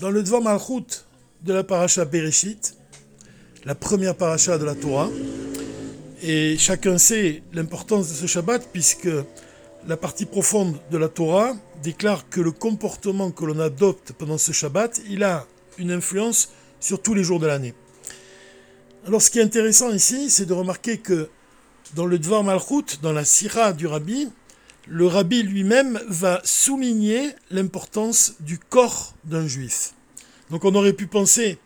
Dans le Dvar Malchut de la paracha Bereshit, la première paracha de la Torah, et chacun sait l'importance de ce Shabbat puisque la partie profonde de la Torah déclare que le comportement que l'on adopte pendant ce Shabbat, il a une influence sur tous les jours de l'année. Alors ce qui est intéressant ici, c'est de remarquer que dans le Dvar Malchut, dans la Sira du Rabbi, le rabbi lui-même va souligner l'importance du corps d'un juif. Donc on aurait pu penser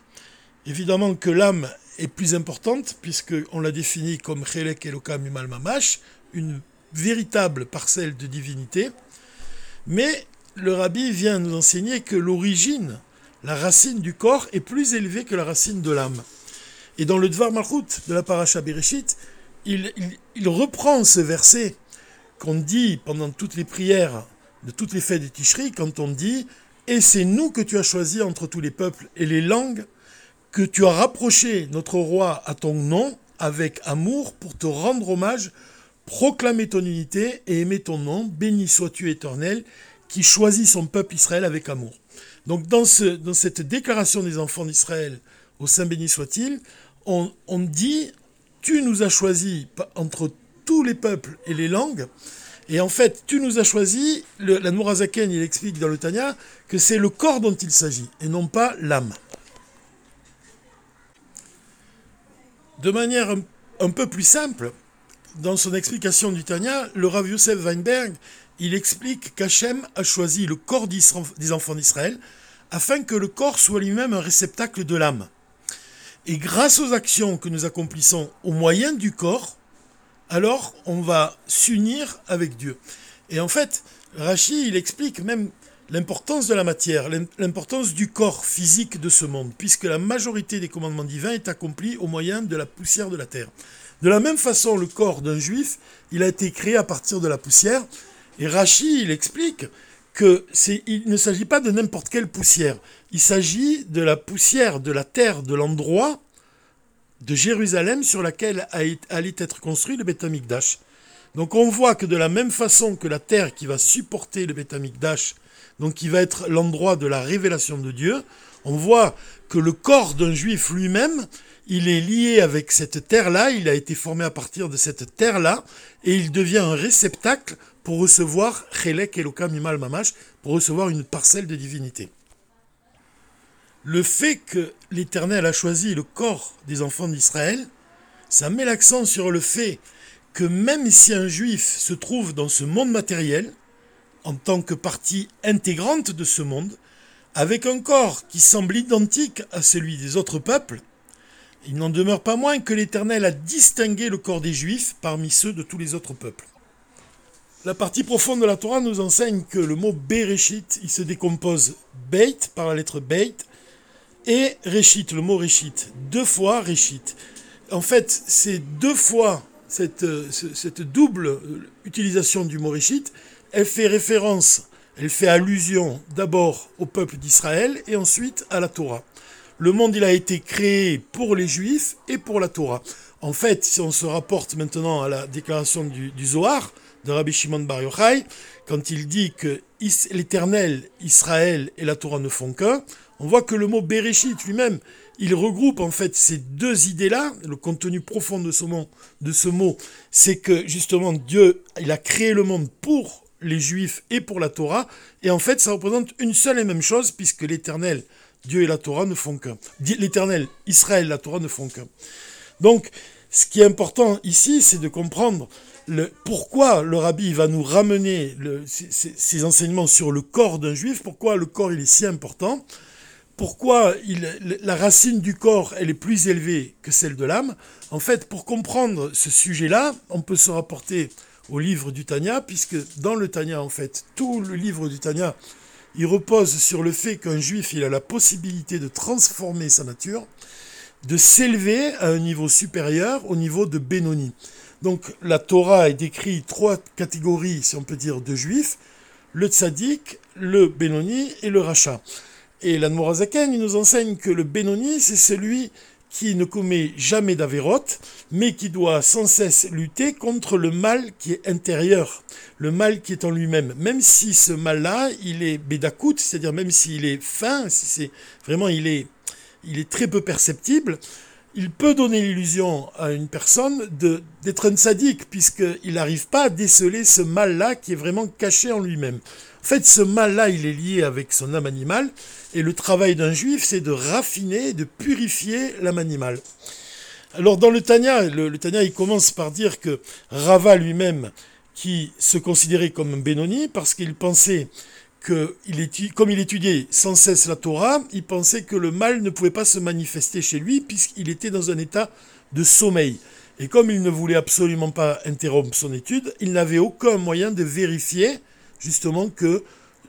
évidemment que l'âme est plus importante, puisqu'on l'a définie comme Chelek Elokam Imal Mamash, une véritable parcelle de divinité. Mais le rabbi vient nous enseigner que l'origine, la racine du corps, est plus élevée que la racine de l'âme. Et dans le Dvar Malchut de la Paracha Bereshit, il reprend ce verset qu'on dit pendant toutes les prières de toutes les fêtes de Tishri, quand on dit Et c'est nous que tu as choisi entre tous les peuples et les langues, que tu as rapproché notre roi à ton nom avec amour pour te rendre hommage, proclamer ton unité et aimer ton nom. Béni sois-tu éternel, qui choisit son peuple Israël avec amour. Donc dans, ce, dans cette déclaration des enfants d'Israël, au Saint béni soit-il, on, on dit Tu nous as choisis entre tous les peuples et les langues. Et en fait, tu nous as choisi, la Nourazaken, il explique dans le Tanya, que c'est le corps dont il s'agit, et non pas l'âme. De manière un, peu plus simple, dans son explication du Tanya, le Rav Yosef Weinberg, il explique qu'Hachem a choisi le corps des enfants d'Israël afin que le corps soit lui-même un réceptacle de l'âme. Et grâce aux actions que nous accomplissons au moyen du corps, alors on va s'unir avec Dieu. Et en fait, Rachi, il explique même l'importance de la matière, l'importance du corps physique de ce monde, puisque la majorité des commandements divins est accomplie au moyen de la poussière de la terre. De la même façon, le corps d'un juif, il a été créé à partir de la poussière, et Rachi, il explique que il ne s'agit pas de n'importe quelle poussière, il s'agit de la poussière de la terre de l'endroit de Jérusalem sur laquelle allait être construit le Beth Amikdash. Donc on voit que de la même façon que la terre qui va supporter le Beth Amikdash, donc qui va être l'endroit de la révélation de Dieu, on voit que le corps d'un juif lui-même, il est lié avec cette terre-là, il a été formé à partir de cette terre-là, et il devient un réceptacle pour recevoir Chelek Elokam Imal Mamash, pour recevoir une parcelle de divinité le fait que l'Éternel a choisi le corps des enfants d'Israël, ça met l'accent sur le fait que même si un juif se trouve dans ce monde matériel, en tant que partie intégrante de ce monde, avec un corps qui semble identique à celui des autres peuples, il n'en demeure pas moins que l'Éternel a distingué le corps des Juifs parmi ceux de tous les autres peuples. La partie profonde de la Torah nous enseigne que le mot Bereshit, il se décompose Beit par la lettre Beit, et Réchit, le mot Réchit, deux fois Réchit. En fait, c'est deux fois cette, cette, double utilisation du mot Réchit, elle fait référence, elle fait allusion d'abord au peuple d'Israël et ensuite à la Torah. Le monde, il a été créé pour les Juifs et pour la Torah. En fait, si on se rapporte maintenant à la déclaration du, du Zohar de Rabbi Shimon Bar Yochai, quand il dit que l'Éternel, Israël et la Torah ne font qu'un, on voit que le mot Bereshit lui-même, il regroupe en fait ces deux idées-là. Le contenu profond de ce mot, c'est que justement Dieu, il a créé le monde pour les Juifs et pour la Torah. Et en fait, ça représente une seule et même chose, puisque l'Éternel, Dieu et la Torah ne font qu'un. L'Éternel, Israël, la Torah ne font qu'un. Donc, ce qui est important ici, c'est de comprendre pourquoi le rabbi va nous ramener ces, enseignements sur le corps d'un juif, pourquoi le corps il est si important pourquoi la racine du corps est plus élevée que celle de l'âme. En fait, pour comprendre ce sujet-là, on peut se rapporter au livre du Tanya, puisque dans le Tanya, en fait, tout le livre du Tanya, il repose sur le fait qu'un juif, il a la possibilité de transformer sa nature, de s'élever à un niveau supérieur, au niveau de Benoni. Donc la Torah est décrit trois catégories, si on peut dire, de juifs, le tzaddik, le Benoni et le rachat. Et l'Anmorazaken, il nous enseigne que le Benoni, c'est celui qui ne commet jamais d'avérote, mais qui doit sans cesse lutter contre le mal qui est intérieur, le mal qui est en lui-même. Même si ce mal-là, il est bédakout, c'est-à-dire même s'il est fin, si c'est vraiment il est, il est très peu perceptible, il peut donner l'illusion à une personne d'être un sadique, puisqu'il n'arrive pas à déceler ce mal-là qui est vraiment caché en lui-même. En fait, ce mal-là, il est lié avec son âme animale, et le travail d'un juif, c'est de raffiner, de purifier l'âme animale. Alors dans le Tanya, le, Tanya, il commence par dire que Rava lui-même, qui se considérait comme un Benoni, parce qu'il pensait que, comme il étudiait sans cesse la Torah, il pensait que le mal ne pouvait pas se manifester chez lui, puisqu'il était dans un état de sommeil. Et comme il ne voulait absolument pas interrompre son étude, il n'avait aucun moyen de vérifier justement que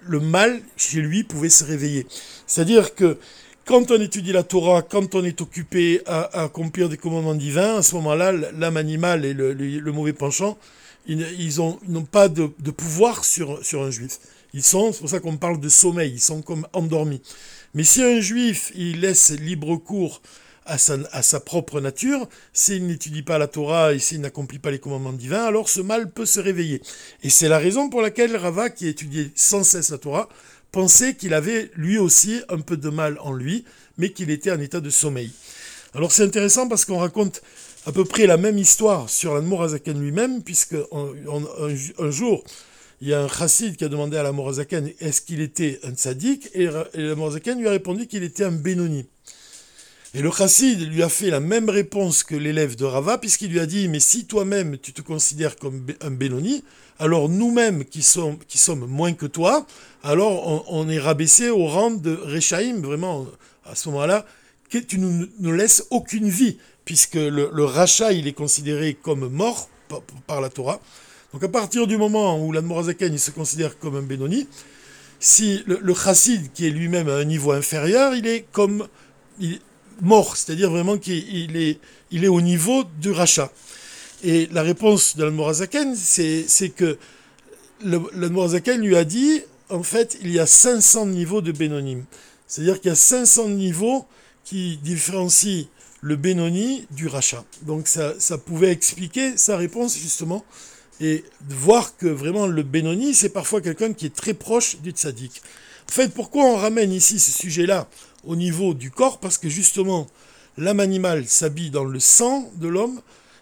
le mal chez lui pouvait se réveiller. C'est-à-dire que quand on étudie la Torah, quand on est occupé à, accomplir des commandements divins, à ce moment-là, l'âme animale et le, mauvais penchant, ils, n'ont pas de, pouvoir sur, sur un juif. Ils sont, c'est pour ça qu'on parle de sommeil, ils sont comme endormis. Mais si un juif, il laisse libre cours à sa, propre nature, s'il n'étudie pas la Torah et s'il n'accomplit pas les commandements divins, alors ce mal peut se réveiller. Et c'est la raison pour laquelle Rava, qui étudiait sans cesse la Torah, pensait qu'il avait lui aussi un peu de mal en lui, mais qu'il était en état de sommeil. Alors c'est intéressant parce qu'on raconte à peu près la même histoire sur l'Admorazaken lui-même, puisque un, jour, il y a un chassid qui a demandé à l'Admorazaken est-ce qu'il était un tzaddik, et l'Admorazaken lui a répondu qu'il était un bénoni. Et le chassid lui a fait la même réponse que l'élève de Rava, puisqu'il lui a dit, mais si toi-même tu te considères comme un Benoni, alors nous-mêmes qui sommes, qui sommes moins que toi, alors on, est rabaissé au rang de Rechaim, vraiment, à ce moment-là, que tu ne nous, laisses aucune vie, puisque le, rachat, il est considéré comme mort par, la Torah. Donc à partir du moment où l'Admorazaken, il se considère comme un Benoni, si le, chassid, qui est lui-même à un niveau inférieur, il est comme mort, c'est-à-dire vraiment qu'il est, il est au niveau du rachat. Et la réponse de l'Almorazaken, c'est, que l'Almorazaken lui a dit, en fait, il y a 500 niveaux de Bénonim. C'est-à-dire qu'il y a 500 niveaux qui différencient le Bénoni du rachat. Donc ça, pouvait expliquer sa réponse, justement, et voir que vraiment le Bénoni, c'est parfois quelqu'un qui est très proche du tzaddik. En fait, pourquoi on ramène ici ce sujet-là? Au niveau du corps Parce que justement, l'âme animale s'habille dans le sang de l'homme,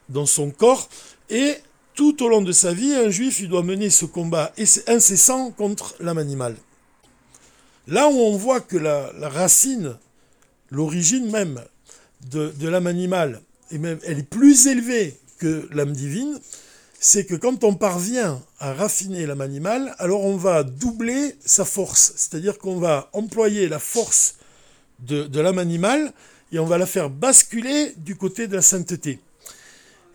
dans son corps, et tout au long de sa vie, un juif, il doit mener ce combat incessant contre l'âme animale. Là où on voit que la, racine, l'origine même de, l'âme animale, et même, elle est plus élevée que l'âme divine, c'est que quand on parvient à raffiner l'âme animale, alors on va doubler sa force. C'est-à-dire qu'on va employer la force de, l'âme animale et on va la faire basculer du côté de la sainteté.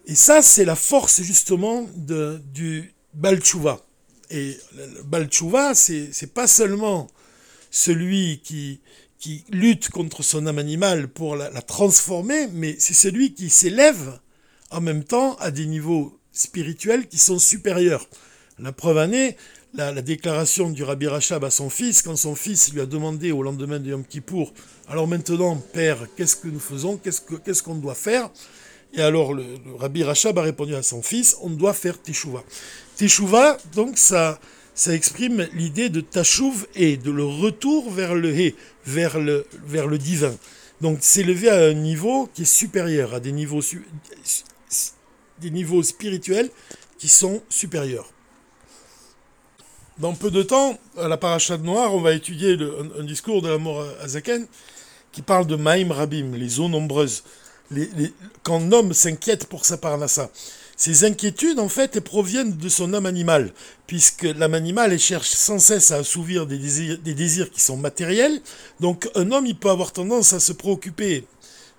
Et ça, c'est la force justement de, du Balchouva. Et le Balchouva, c'est, c'est pas seulement celui qui, qui lutte contre son âme animale pour la, la transformer, mais c'est celui qui s'élève en même temps à des niveaux spirituels qui sont supérieurs. La preuve en est la, déclaration du Rabbi Rachab à son fils, quand son fils lui a demandé au lendemain de Yom Kippour, alors maintenant, père, qu'est-ce que nous faisons? Qu'est-ce qu'on doit faire? Et alors le, Rabbi Rachab a répondu à son fils, on doit faire Teshuvah. Teshuvah, donc ça, exprime l'idée de Tashuv et de le retour vers le He, vers le, vers le divin. Donc s'élever à un niveau qui est supérieur, à des niveaux des niveaux spirituels qui sont supérieurs. Dans peu de temps, à la paracha de Noir, on va étudier un, discours de la mort à qui parle de Maïm Rabim, les eaux nombreuses. Les, quand l'homme s'inquiète pour sa parnassa, ces inquiétudes, en fait, proviennent de son âme animale, puisque l'âme animale, cherche sans cesse à assouvir des désirs, des désirs qui sont matériels. Donc, un homme, il peut avoir tendance à se préoccuper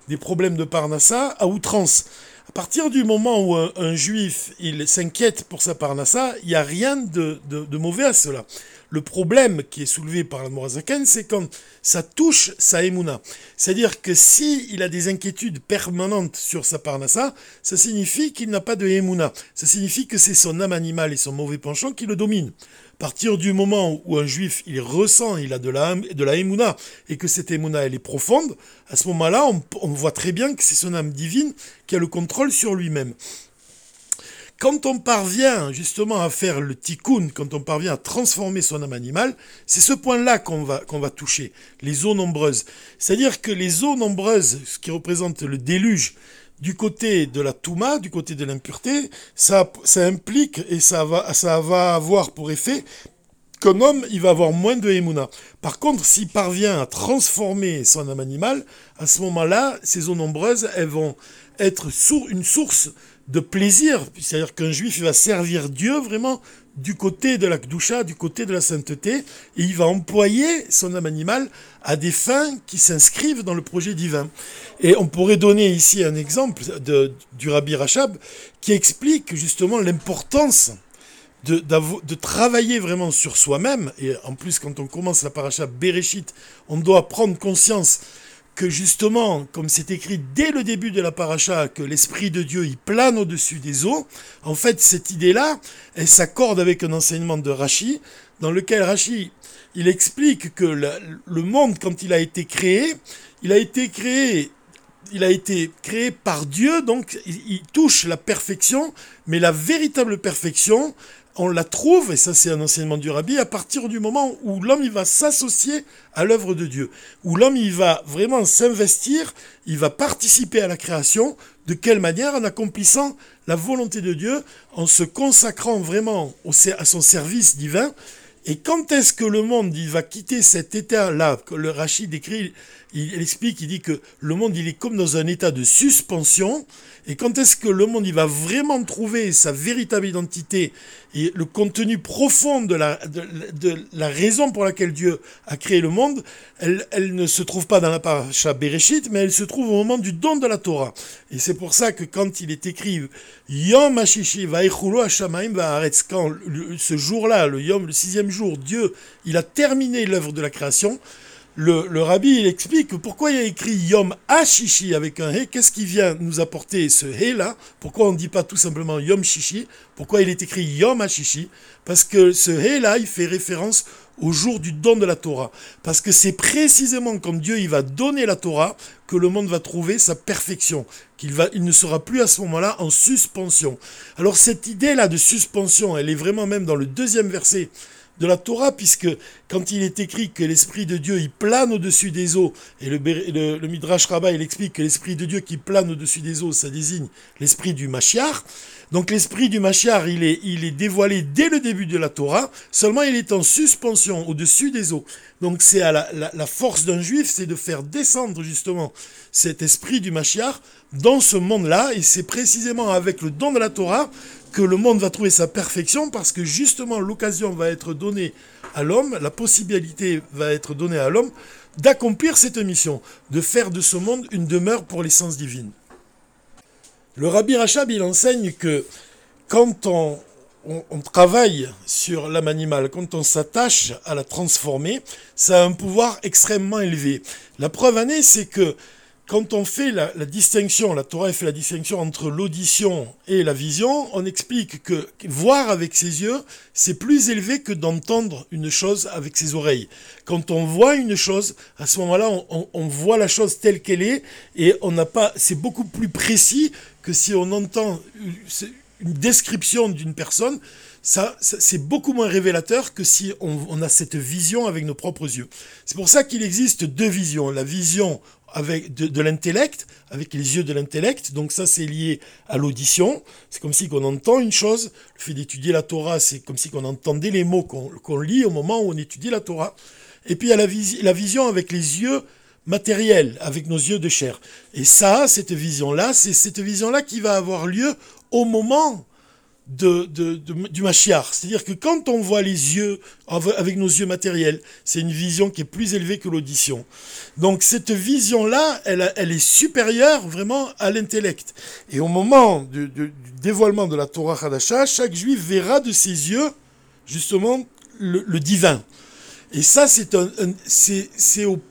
des problèmes de parnassa à outrance. À partir du moment où un, juif il s'inquiète pour sa parnassa, il n'y a rien de, mauvais à cela. Le problème qui est soulevé par le Morazaken, c'est quand ça touche sa Emouna. C'est-à-dire que si il a des inquiétudes permanentes sur sa Parnassa, ça signifie qu'il n'a pas de Emouna. Ça signifie que c'est son âme animale et son mauvais penchant qui le dominent. Partir du moment où un juif, il ressent, il a de la, de la Emouna, et que cette Emouna, elle est profonde, à ce moment-là, on, voit très bien que c'est son âme divine qui a le contrôle sur lui-même. Quand on parvient justement à faire le tikkun, quand on parvient à transformer son âme animale, c'est ce point-là qu'on va toucher, les eaux nombreuses. C'est-à-dire que les eaux nombreuses, ce qui représente le déluge, du côté de la Touma, du côté de l'impureté, ça, ça implique et ça va, ça va avoir pour effet qu'un homme, il va avoir moins de Emouna. Par contre, s'il parvient à transformer son âme animale, à ce moment-là, ces eaux nombreuses, elles vont être une source de plaisir. C'est-à-dire qu'un juif, il va servir Dieu vraiment du côté de la Kdusha, du côté de la sainteté, et il va employer son âme animale à des fins qui s'inscrivent dans le projet divin. Et on pourrait donner ici un exemple du Rabbi Rachab qui explique justement l'importance de, de, travailler vraiment sur soi-même, et en plus quand on commence la paracha Bereshit, on doit prendre conscience que justement, comme c'est écrit dès le début de la paracha, que l'Esprit de Dieu, il plane au-dessus des eaux, en fait, cette idée-là, elle s'accorde avec un enseignement de Rashi, dans lequel Rashi, il explique que le, monde, quand il a été créé, il a été créé il a été créé par Dieu, donc il, touche la perfection, mais la véritable perfection, on la trouve, et ça c'est un enseignement du rabbi, à partir du moment où l'homme il va s'associer à l'œuvre de Dieu, où l'homme il va vraiment s'investir, il va participer à la création, de quelle manière? En accomplissant la volonté de Dieu, en se consacrant vraiment à son service divin. Et quand est-ce que le monde il va quitter cet état-là que le Rachid décrit il, explique, il dit que le monde, il est comme dans un état de suspension. Et quand est-ce que le monde, il va vraiment trouver sa véritable identité et le contenu profond de la, de, la raison pour laquelle Dieu a créé le monde, elle, elle ne se trouve pas dans la paracha Bereshit, mais elle se trouve au moment du don de la Torah. Et c'est pour ça que quand il est écrit Yom Hashishi Vaichulo Hashamaim Vaaretz, quand ce jour-là, le Yom, le sixième jour, Dieu, il a terminé l'œuvre de la création, le, rabbi, il explique pourquoi il a écrit Yom Hashishi avec un He. Qu'est-ce qui vient nous apporter ce He là Pourquoi on ne dit pas tout simplement Yom Shishi? Pourquoi il est écrit Yom Hashishi? Parce que ce He là, il fait référence au jour du don de la Torah. Parce que c'est précisément quand Dieu il va donner la Torah que le monde va trouver sa perfection, qu'il il ne sera plus à ce moment-là en suspension. Alors cette idée-là de suspension, elle est vraiment même dans le deuxième verset de la Torah, puisque quand il est écrit que l'Esprit de Dieu, il plane au-dessus des eaux, et le, Midrash Rabbah, il explique que l'Esprit de Dieu qui plane au-dessus des eaux, ça désigne l'Esprit du Machiar. Donc l'Esprit du Machiar, il est, il est dévoilé dès le début de la Torah, seulement il est en suspension au-dessus des eaux. Donc c'est à la, la, force d'un juif, c'est de faire descendre justement cet Esprit du Machiar dans ce monde-là, et c'est précisément avec le don de la Torah que le monde va trouver sa perfection parce que justement l'occasion va être donnée à l'homme, la possibilité va être donnée à l'homme d'accomplir cette mission, de faire de ce monde une demeure pour l'essence divine. Le Rabbi Rachab, il enseigne que quand on, on travaille sur l'âme animale, quand on s'attache à la transformer, ça a un pouvoir extrêmement élevé. La preuve en est, c'est que quand on fait la, distinction, la Torah fait la distinction entre l'audition et la vision, on explique que voir avec ses yeux, c'est plus élevé que d'entendre une chose avec ses oreilles. Quand on voit une chose, à ce moment-là, on, voit la chose telle qu'elle est et on n'a pas, c'est beaucoup plus précis que si on entend une description d'une personne. Ça, c'est beaucoup moins révélateur que si on, on, a cette vision avec nos propres yeux. C'est pour ça qu'il existe deux visions. La vision avec de, l'intellect, avec les yeux de l'intellect. Donc ça, c'est lié à l'audition. C'est comme si qu'on entend une chose. Le fait d'étudier la Torah, c'est comme si qu'on entendait les mots qu'on lit au moment où on étudie la Torah. Et puis il y a la, la vision avec les yeux matériels, avec nos yeux de chair. Et ça, cette vision-là, c'est cette vision-là qui va avoir lieu au moment du Machiar. C'est-à-dire que quand on voit les yeux avec nos yeux matériels, c'est une vision qui est plus élevée que l'audition. Donc cette vision-là, elle, elle, est supérieure vraiment à l'intellect. Et au moment du, dévoilement de la Torah Hadasha, chaque juif verra de ses yeux justement le, divin. Et ça, c'est un, c'est,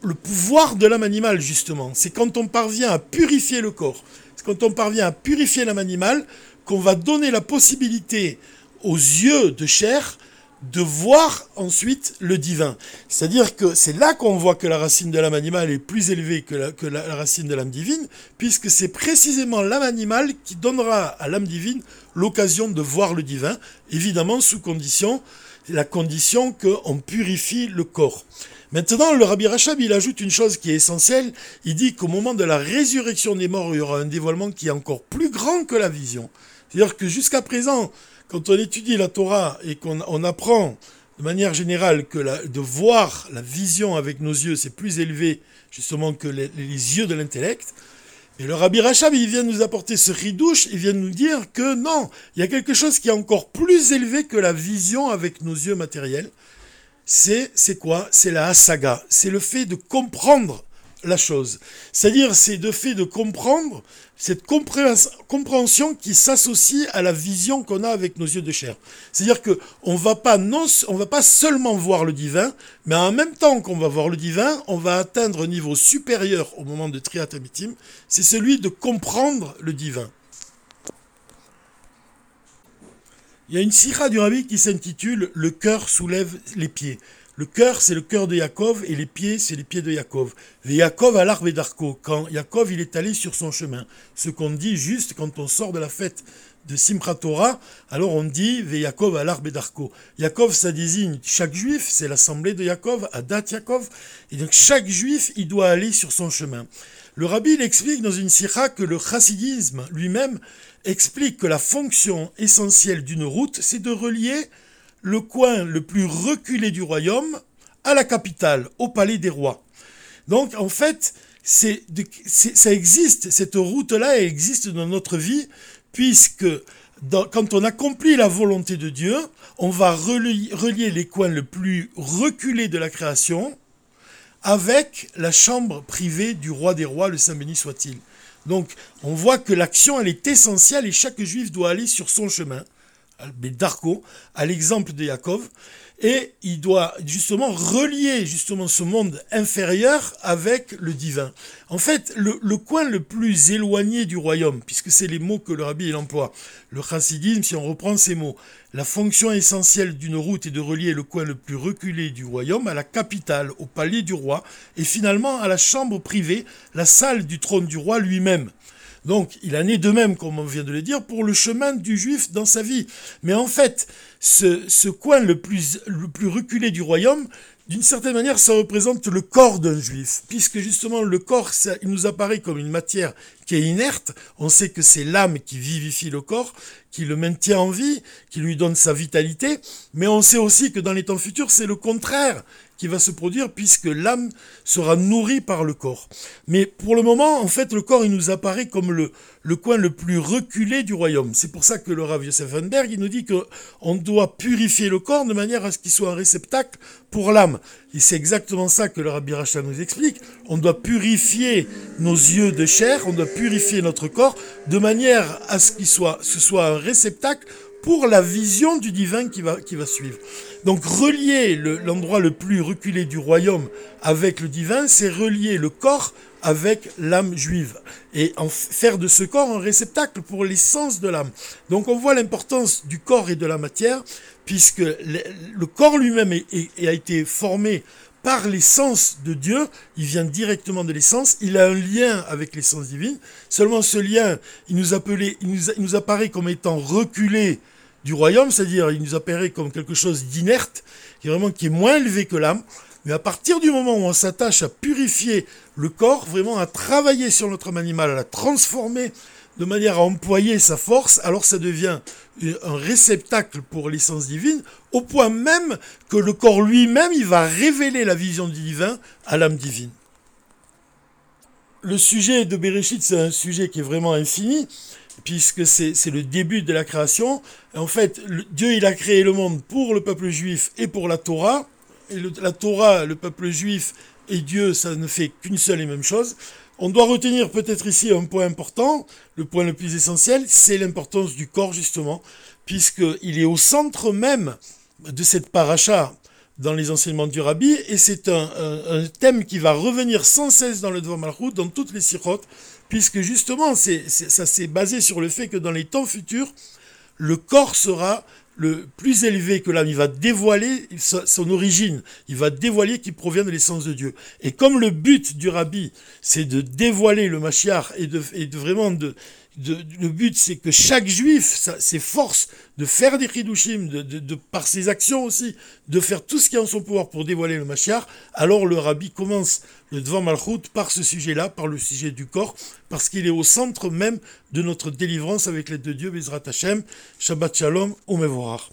le pouvoir de l'âme animale, justement. C'est quand on parvient à purifier le corps, c'est quand on parvient à purifier l'âme animale, qu'on va donner la possibilité aux yeux de chair de voir ensuite le divin. C'est-à-dire que c'est là qu'on voit que la racine de l'âme animale est plus élevée que la, racine de l'âme divine, puisque c'est précisément l'âme animale qui donnera à l'âme divine l'occasion de voir le divin, évidemment sous condition, la condition qu'on purifie le corps. Maintenant, le Rabbi Rachab, il ajoute une chose qui est essentielle. Il dit qu'au moment de la résurrection des morts, il y aura un dévoilement qui est encore plus grand que la vision. C'est-à-dire que jusqu'à présent, quand on étudie la Torah et qu'on apprend de manière générale que de voir la vision avec nos yeux, c'est plus élevé justement que les, yeux de l'intellect, et le Rabbi Rachab, vient nous apporter ce ridouche, il vient nous dire que non, il y a quelque chose qui est encore plus élevé que la vision avec nos yeux matériels. C'est, quoi? C'est la hasaga. C'est le fait de comprendre la chose. C'est-à-dire, c'est de fait de comprendre cette compréhension qui s'associe à la vision qu'on a avec nos yeux de chair. C'est-à-dire que on va pas va pas seulement voir le divin, mais en même temps qu'on va voir le divin, on va atteindre un niveau supérieur au moment de triatamitim, c'est celui de comprendre le divin. Il y a une sira du rabbi qui s'intitule Le cœur soulève les pieds. Le cœur, c'est le cœur de Yaakov, et les pieds, c'est les pieds de Yaakov. Et Yaakov à l'arbre d'Arco, quand Yaakov il est allé sur son chemin. Ce qu'on dit juste quand on sort de la fête de Simchat Torah, alors on dit Yaakov à l'arbre d'Arco. Yaakov, ça désigne chaque juif, c'est l'assemblée de Yaakov, Adat Yaakov, et donc chaque juif, il doit aller sur son chemin. Le rabbi il explique dans une sira que le chassidisme lui-même explique que la fonction essentielle d'une route, c'est de relier le coin le plus reculé du royaume à la capitale, au palais des rois. Donc en fait, c'est, ça existe, cette route-là existe dans notre vie, puisque quand on accomplit la volonté de Dieu, on va relier, relier les coins le plus reculés de la création avec la chambre privée du roi des rois, le Saint béni soit-il. Donc on voit que l'action, elle est essentielle et chaque juif doit aller sur son chemin Darko, à l'exemple de Yaakov, et il doit justement relier justement ce monde inférieur avec le divin. En fait, le, coin le plus éloigné du royaume, puisque c'est les mots que le rabbi emploie, le chassidisme, si on reprend ces mots, la fonction essentielle d'une route est de relier le coin le plus reculé du royaume à la capitale, au palais du roi, et finalement à la chambre privée, la salle du trône du roi lui-même. Donc, il en est de même, comme on vient de le dire, pour le chemin du juif dans sa vie. Mais en fait, ce, coin le plus, reculé du royaume, d'une certaine manière, ça représente le corps d'un juif, puisque justement le corps, il nous apparaît comme une matière qui est inerte. On sait que c'est l'âme qui vivifie le corps, qui le maintient en vie, qui lui donne sa vitalité, mais on sait aussi que dans les temps futurs, c'est le contraire qui va se produire puisque l'âme sera nourrie par le corps. Mais pour le moment, en fait, le corps, il nous apparaît comme le, coin le plus reculé du royaume. C'est pour ça que le Rav Yosef Weinberg, il nous dit qu'on doit purifier le corps de manière à ce qu'il soit un réceptacle pour l'âme. Et c'est exactement ça que le Rabbi Rachel nous explique. On doit purifier nos yeux de chair, on doit purifier notre corps de manière à ce qu'il soit, ce soit un réceptacle pour la vision du divin qui va, suivre. Donc relier l'endroit le, plus reculé du royaume avec le divin, c'est relier le corps avec l'âme juive et faire de ce corps un réceptacle pour l'essence de l'âme. Donc on voit l'importance du corps et de la matière puisque le, corps lui-même a été formé par l'essence de Dieu, il vient directement de l'essence, il a un lien avec l'essence divine. Seulement ce lien, il nous, appelait, il nous, il nous apparaît comme étant reculé du royaume, c'est-à-dire il nous apparaît comme quelque chose d'inerte, qui est vraiment qui est moins élevé que l'âme. Mais à partir du moment où on s'attache à purifier le corps, vraiment à travailler sur notre âme animale, à la transformer de manière à employer sa force, alors ça devient un réceptacle pour l'essence divine, au point même que le corps lui-même, il va révéler la vision du divin à l'âme divine. Le sujet de Bereshit, c'est un sujet qui est vraiment infini puisque c'est le début de la création. En fait, Dieu, il a créé le monde pour le peuple juif et pour la Torah. La Torah, le peuple juif et Dieu, ça ne fait qu'une seule et même chose. On doit retenir peut-être ici un point important, le point le plus essentiel, c'est l'importance du corps justement, puisqu'il est au centre même de cette paracha dans les enseignements du rabbi, et c'est un, thème qui va revenir sans cesse dans le Dvar Malchut, dans toutes les sirotes, puisque justement, ça s'est basé sur le fait que dans les temps futurs, le corps sera le plus élevé que l'âme. Il va dévoiler son origine. Il va dévoiler qu'il provient de l'essence de Dieu. Et comme le but du rabbi, c'est de dévoiler le Mashiach et et de vraiment de, le but, c'est que chaque juif s'efforce de faire des chidushim, de, par ses actions aussi, de faire tout ce qui est en son pouvoir pour dévoiler le Mashiach. Alors le rabbi commence le devant Malchut par ce sujet-là, par le sujet du corps, parce qu'il est au centre même de notre délivrance avec l'aide de Dieu, Bezrat Hashem, Shabbat Shalom, Omevorach.